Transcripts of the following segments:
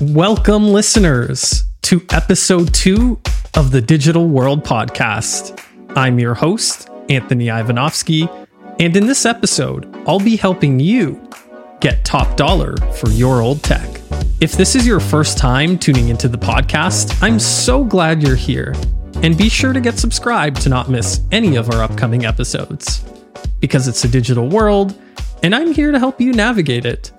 Welcome, listeners, to episode two of the Digital World Podcast. I'm your host, Anthony Ivanovsky, and in this episode, I'll be helping you get top dollar for your old tech. If this is your first time tuning into the podcast, I'm so glad you're here. And be sure to get subscribed to not miss any of our upcoming episodes. Because it's a digital world, and I'm here to help you navigate it.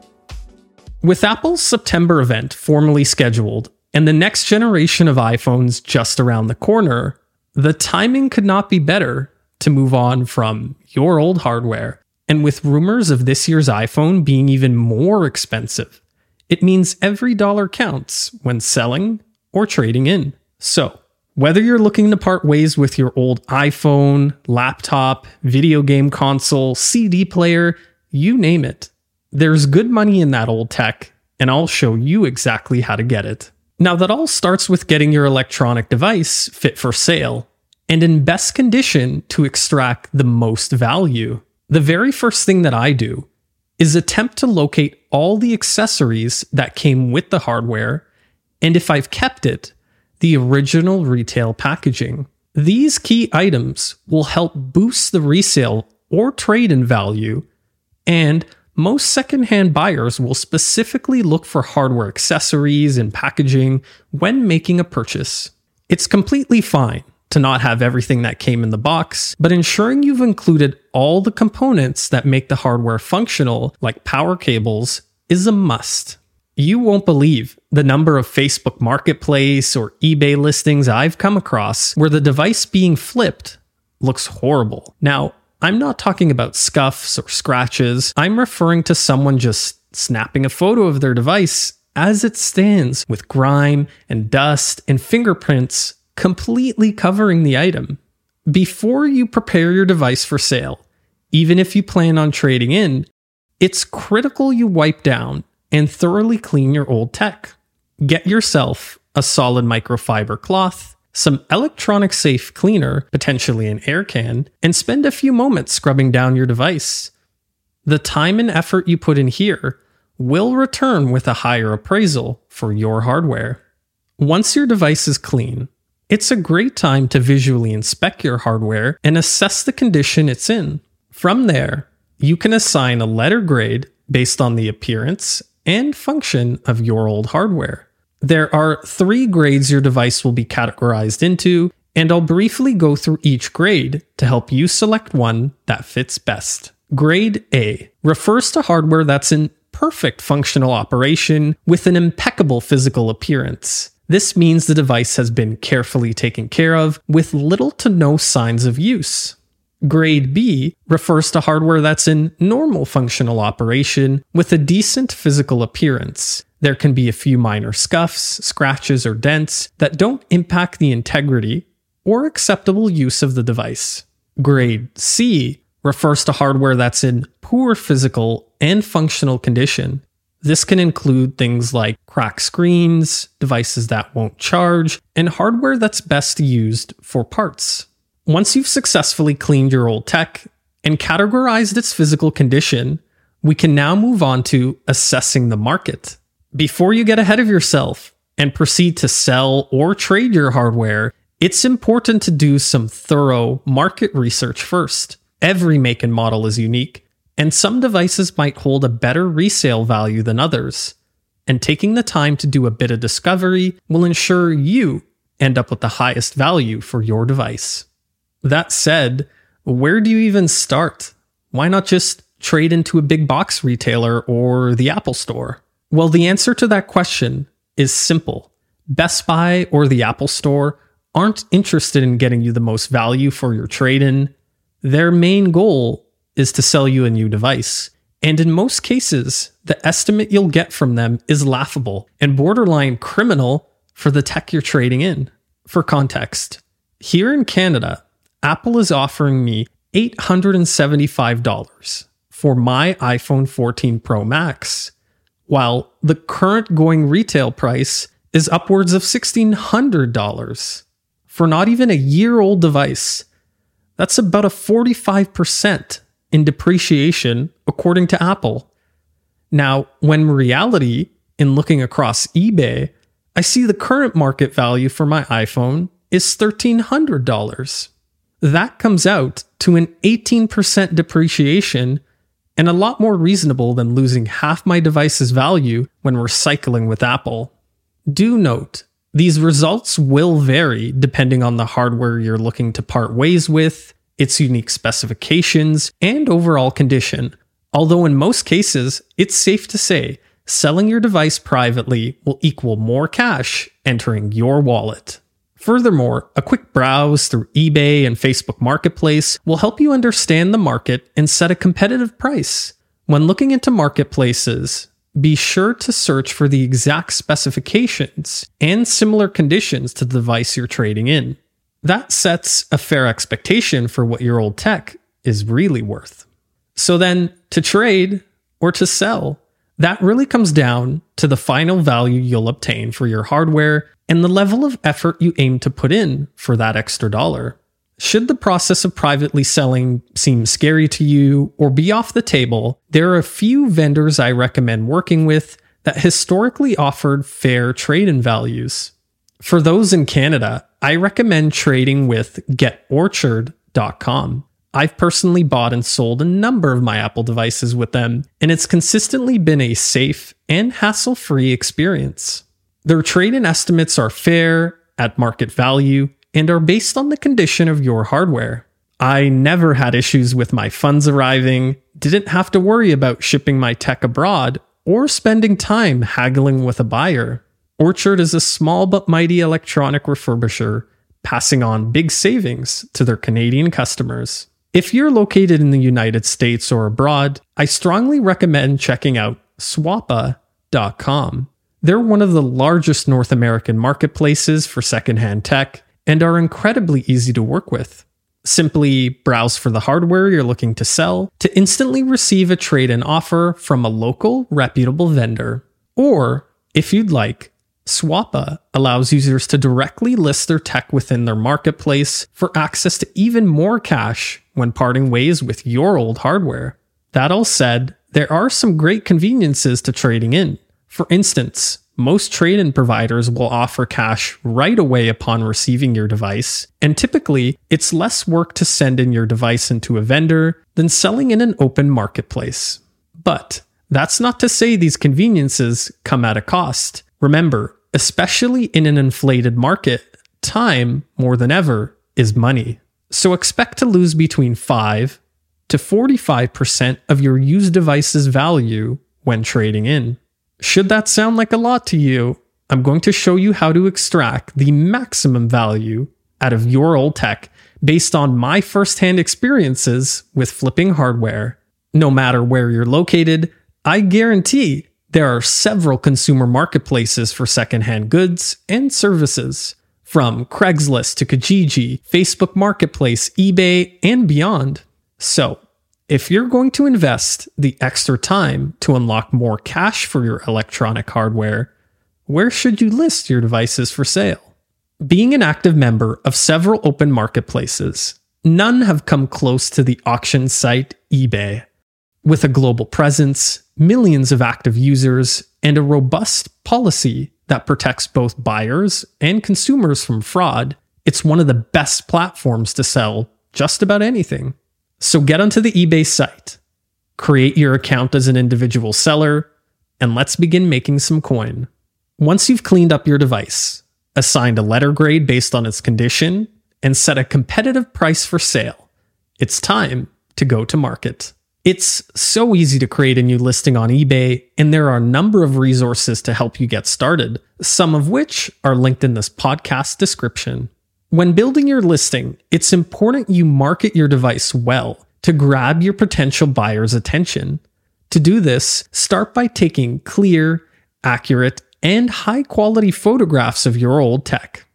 With Apple's September event formally scheduled and the next generation of iPhones just around the corner, the timing could not be better to move on from your old hardware. And with rumors of this year's iPhone being even more expensive, it means every dollar counts when selling or trading in. So, whether you're looking to part ways with your old iPhone, laptop, video game console, CD player, you name it, there's good money in that old tech, and I'll show you exactly how to get it. Now, that all starts with getting your electronic device fit for sale and in best condition to extract the most value. The very first thing that I do is attempt to locate all the accessories that came with the hardware, and if I've kept it, the original retail packaging. These key items will help boost the resale or trade in value and most secondhand buyers will specifically look for hardware accessories and packaging when making a purchase. It's completely fine to not have everything that came in the box, but ensuring you've included all the components that make the hardware functional, like power cables, is a must. You won't believe the number of Facebook Marketplace or eBay listings I've come across where the device being flipped looks horrible. Now, I'm not talking about scuffs or scratches. I'm referring to someone just snapping a photo of their device as it stands with grime and dust and fingerprints completely covering the item. Before you prepare your device for sale, even if you plan on trading in, it's critical you wipe down and thoroughly clean your old tech. Get yourself a solid microfiber cloth some electronic safe cleaner, potentially an air can, and spend a few moments scrubbing down your device. The time and effort you put in here will return with a higher appraisal for your hardware. Once your device is clean, it's a great time to visually inspect your hardware and assess the condition it's in. From there, you can assign a letter grade based on the appearance and function of your old hardware. There are three grades your device will be categorized into, and I'll briefly go through each grade to help you select one that fits best. Grade A refers to hardware that's in perfect functional operation with an impeccable physical appearance. This means the device has been carefully taken care of with little to no signs of use. Grade B refers to hardware that's in normal functional operation with a decent physical appearance. There can be a few minor scuffs, scratches, or dents that don't impact the integrity or acceptable use of the device. Grade C refers to hardware that's in poor physical and functional condition. This can include things like cracked screens, devices that won't charge, and hardware that's best used for parts. Once you've successfully cleaned your old tech and categorized its physical condition, we can now move on to assessing the market. Before you get ahead of yourself and proceed to sell or trade your hardware, it's important to do some thorough market research first. Every make and model is unique, and some devices might hold a better resale value than others. And taking the time to do a bit of discovery will ensure you end up with the highest value for your device. That said, where do you even start? Why not just trade into a big box retailer or the Apple Store? Well, the answer to that question is simple. Best Buy or the Apple Store aren't interested in getting you the most value for your trade in. Their main goal is to sell you a new device. And in most cases, the estimate you'll get from them is laughable and borderline criminal for the tech you're trading in. For context, here in Canada, Apple is offering me $875 for my iPhone 14 Pro Max while the current going retail price is upwards of $1,600 for not even a year old device. That's about a 45% in depreciation, according to Apple. Now, when reality In looking across eBay, I see the current market value for my iPhone is $1,300. That comes out to an 18% depreciation and a lot more reasonable than losing half my device's value when recycling with Apple. Do note, these results will vary depending on the hardware you're looking to part ways with, its unique specifications, and overall condition. Although in most cases, it's safe to say selling your device privately will equal more cash entering your wallet. Furthermore, a quick browse through eBay and Facebook Marketplace will help you understand the market and set a competitive price. When looking into marketplaces, be sure to search for the exact specifications and similar conditions to the device you're trading in. That sets a fair expectation for what your old tech is really worth. So then, to trade or to sell, that really comes down to the final value you'll obtain for your hardware and the level of effort you aim to put in for that extra dollar. Should the process of privately selling seem scary to you or be off the table, there are a few vendors I recommend working with that historically offered fair trade in values. For those in Canada, I recommend trading with getorchard.com. I've personally bought and sold a number of my Apple devices with them, and it's consistently been a safe and hassle free experience. Their trade in estimates are fair, at market value, and are based on the condition of your hardware. I never had issues with my funds arriving, didn't have to worry about shipping my tech abroad, or spending time haggling with a buyer. Orchard is a small but mighty electronic refurbisher, passing on big savings to their Canadian customers. If you're located in the United States or abroad, I strongly recommend checking out swappa.com. They're one of the largest North American marketplaces for secondhand tech and are incredibly easy to work with. Simply browse for the hardware you're looking to sell to instantly receive a trade in offer from a local, reputable vendor. Or, if you'd like, Swappa allows users to directly list their tech within their marketplace for access to even more cash when parting ways with your old hardware. That all said, there are some great conveniences to trading in. For instance, most trade in providers will offer cash right away upon receiving your device, and typically it's less work to send in your device into a vendor than selling in an open marketplace. But that's not to say these conveniences come at a cost. Remember, especially in an inflated market, time, more than ever, is money. So expect to lose between 5 to 45% of your used device's value when trading in. Should that sound like a lot to you, I'm going to show you how to extract the maximum value out of your old tech based on my firsthand experiences with flipping hardware. No matter where you're located, I guarantee there are several consumer marketplaces for secondhand goods and services, from Craigslist to Kijiji, Facebook Marketplace, eBay, and beyond. So, if you're going to invest the extra time to unlock more cash for your electronic hardware, where should you list your devices for sale? Being an active member of several open marketplaces, none have come close to the auction site eBay. With a global presence, millions of active users, and a robust policy that protects both buyers and consumers from fraud, it's one of the best platforms to sell just about anything. So get onto the eBay site, create your account as an individual seller, and let's begin making some coin. Once you've cleaned up your device, assigned a letter grade based on its condition, and set a competitive price for sale, it's time to go to market. It's so easy to create a new listing on eBay, and there are a number of resources to help you get started, some of which are linked in this podcast description. When building your listing, it's important you market your device well to grab your potential buyer's attention. To do this, start by taking clear, accurate, and high quality photographs of your old tech.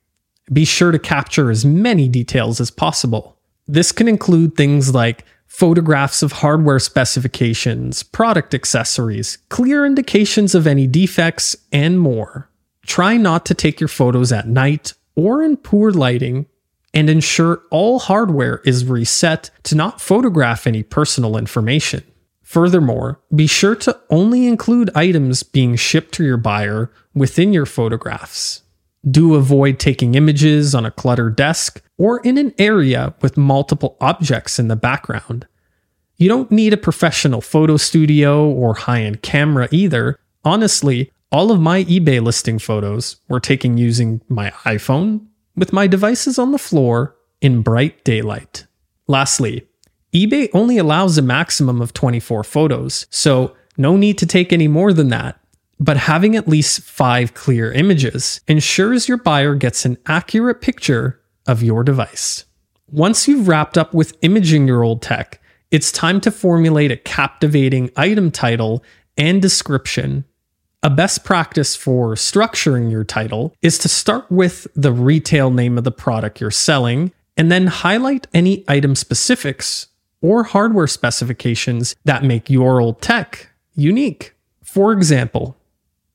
Be sure to capture as many details as possible. This can include things like photographs of hardware specifications, product accessories, clear indications of any defects, and more. Try not to take your photos at night or in poor lighting, and ensure all hardware is reset to not photograph any personal information. Furthermore, be sure to only include items being shipped to your buyer within your photographs. Do avoid taking images on a cluttered desk or in an area with multiple objects in the background. You don't need a professional photo studio or high end camera either. Honestly, all of my eBay listing photos were taken using my iPhone with my devices on the floor in bright daylight. Lastly, eBay only allows a maximum of 24 photos, so no need to take any more than that. But having at least five clear images ensures your buyer gets an accurate picture of your device. Once you've wrapped up with imaging your old tech, it's time to formulate a captivating item title and description. A best practice for structuring your title is to start with the retail name of the product you're selling and then highlight any item specifics or hardware specifications that make your old tech unique. For example,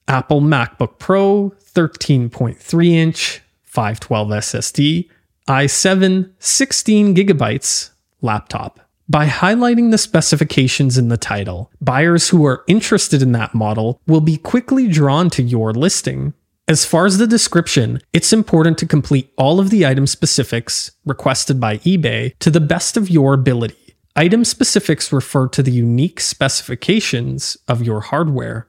Apple MacBook Pro 13.3 inch 512 SSD i7 16 gigabytes laptop. By highlighting the specifications in the title, buyers who are interested in that model will be quickly drawn to your listing. As far as the description, it's important to complete all of the item specifics requested by eBay to the best of your ability. Item specifics refer to the unique specifications of your hardware.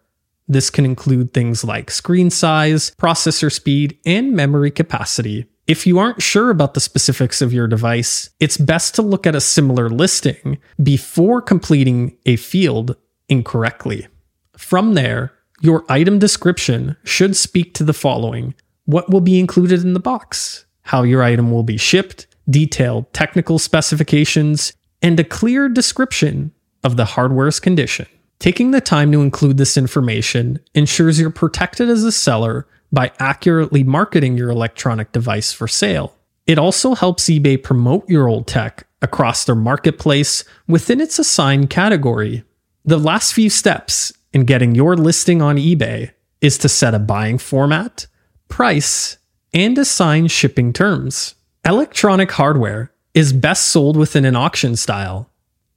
This can include things like screen size, processor speed, and memory capacity. If you aren't sure about the specifics of your device, it's best to look at a similar listing before completing a field incorrectly. From there, your item description should speak to the following what will be included in the box, how your item will be shipped, detailed technical specifications, and a clear description of the hardware's condition. Taking the time to include this information ensures you're protected as a seller by accurately marketing your electronic device for sale. It also helps eBay promote your old tech across their marketplace within its assigned category. The last few steps in getting your listing on eBay is to set a buying format, price, and assign shipping terms. Electronic hardware is best sold within an auction style.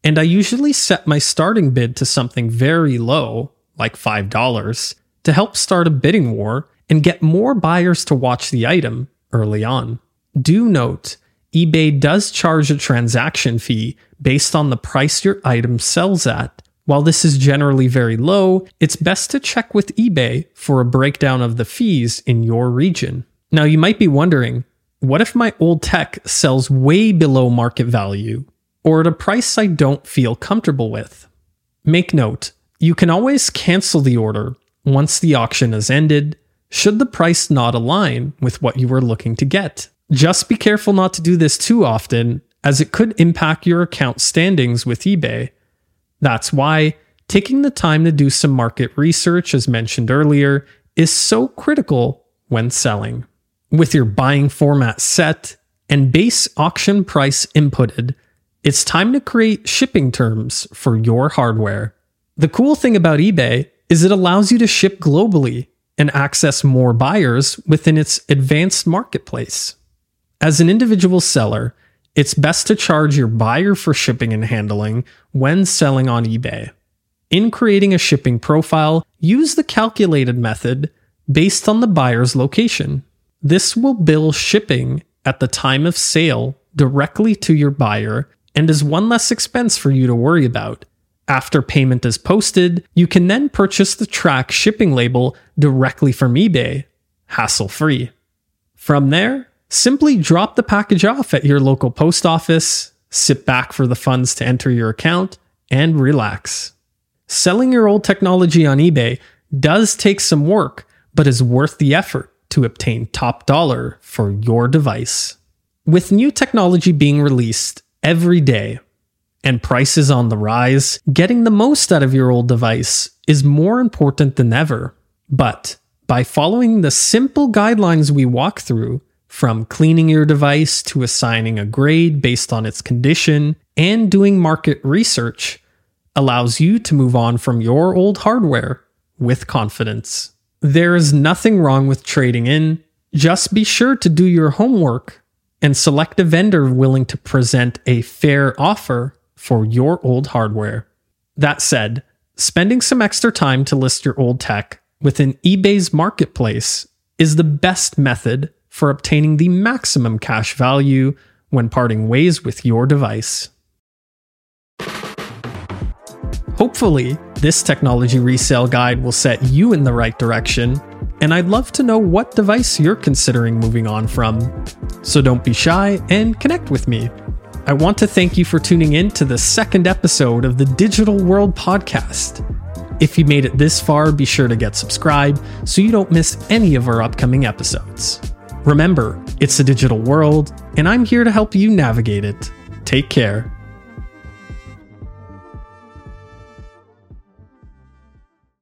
And I usually set my starting bid to something very low, like $5, to help start a bidding war and get more buyers to watch the item early on. Do note, eBay does charge a transaction fee based on the price your item sells at. While this is generally very low, it's best to check with eBay for a breakdown of the fees in your region. Now, you might be wondering what if my old tech sells way below market value or at a price I don't feel comfortable with? Make note, you can always cancel the order once the auction has ended, should the price not align with what you were looking to get. Just be careful not to do this too often, as it could impact your account standings with eBay. That's why taking the time to do some market research, as mentioned earlier, is so critical when selling. With your buying format set and base auction price inputted, it's time to create shipping terms for your hardware. The cool thing about eBay is it allows you to ship globally and access more buyers within its advanced marketplace. As an individual seller, it's best to charge your buyer for shipping and handling when selling on eBay. In creating a shipping profile, use the calculated method based on the buyer's location. This will bill shipping at the time of sale directly to your buyer and is one less expense for you to worry about. After payment is posted, you can then purchase the track shipping label directly from eBay, hassle free. From there, simply drop the package off at your local post office, sit back for the funds to enter your account, and relax. Selling your old technology on eBay does take some work, but is worth the effort to obtain top dollar for your device. With new technology being released every day and prices on the rise, getting the most out of your old device is more important than ever. But by following the simple guidelines we walk through, from cleaning your device to assigning a grade based on its condition and doing market research, allows you to move on from your old hardware with confidence. There is nothing wrong with trading in. Just be sure to do your homework and select a vendor willing to present a fair offer for your old hardware. That said, spending some extra time to list your old tech within eBay's marketplace is the best method for obtaining the maximum cash value when parting ways with your device. Hopefully, this technology resale guide will set you in the right direction, and I'd love to know what device you're considering moving on from. So don't be shy and connect with me. I want to thank you for tuning in to the second episode of the Digital World Podcast. If you made it this far, be sure to get subscribed so you don't miss any of our upcoming episodes. Remember, it's a digital world, and I'm here to help you navigate it. Take care.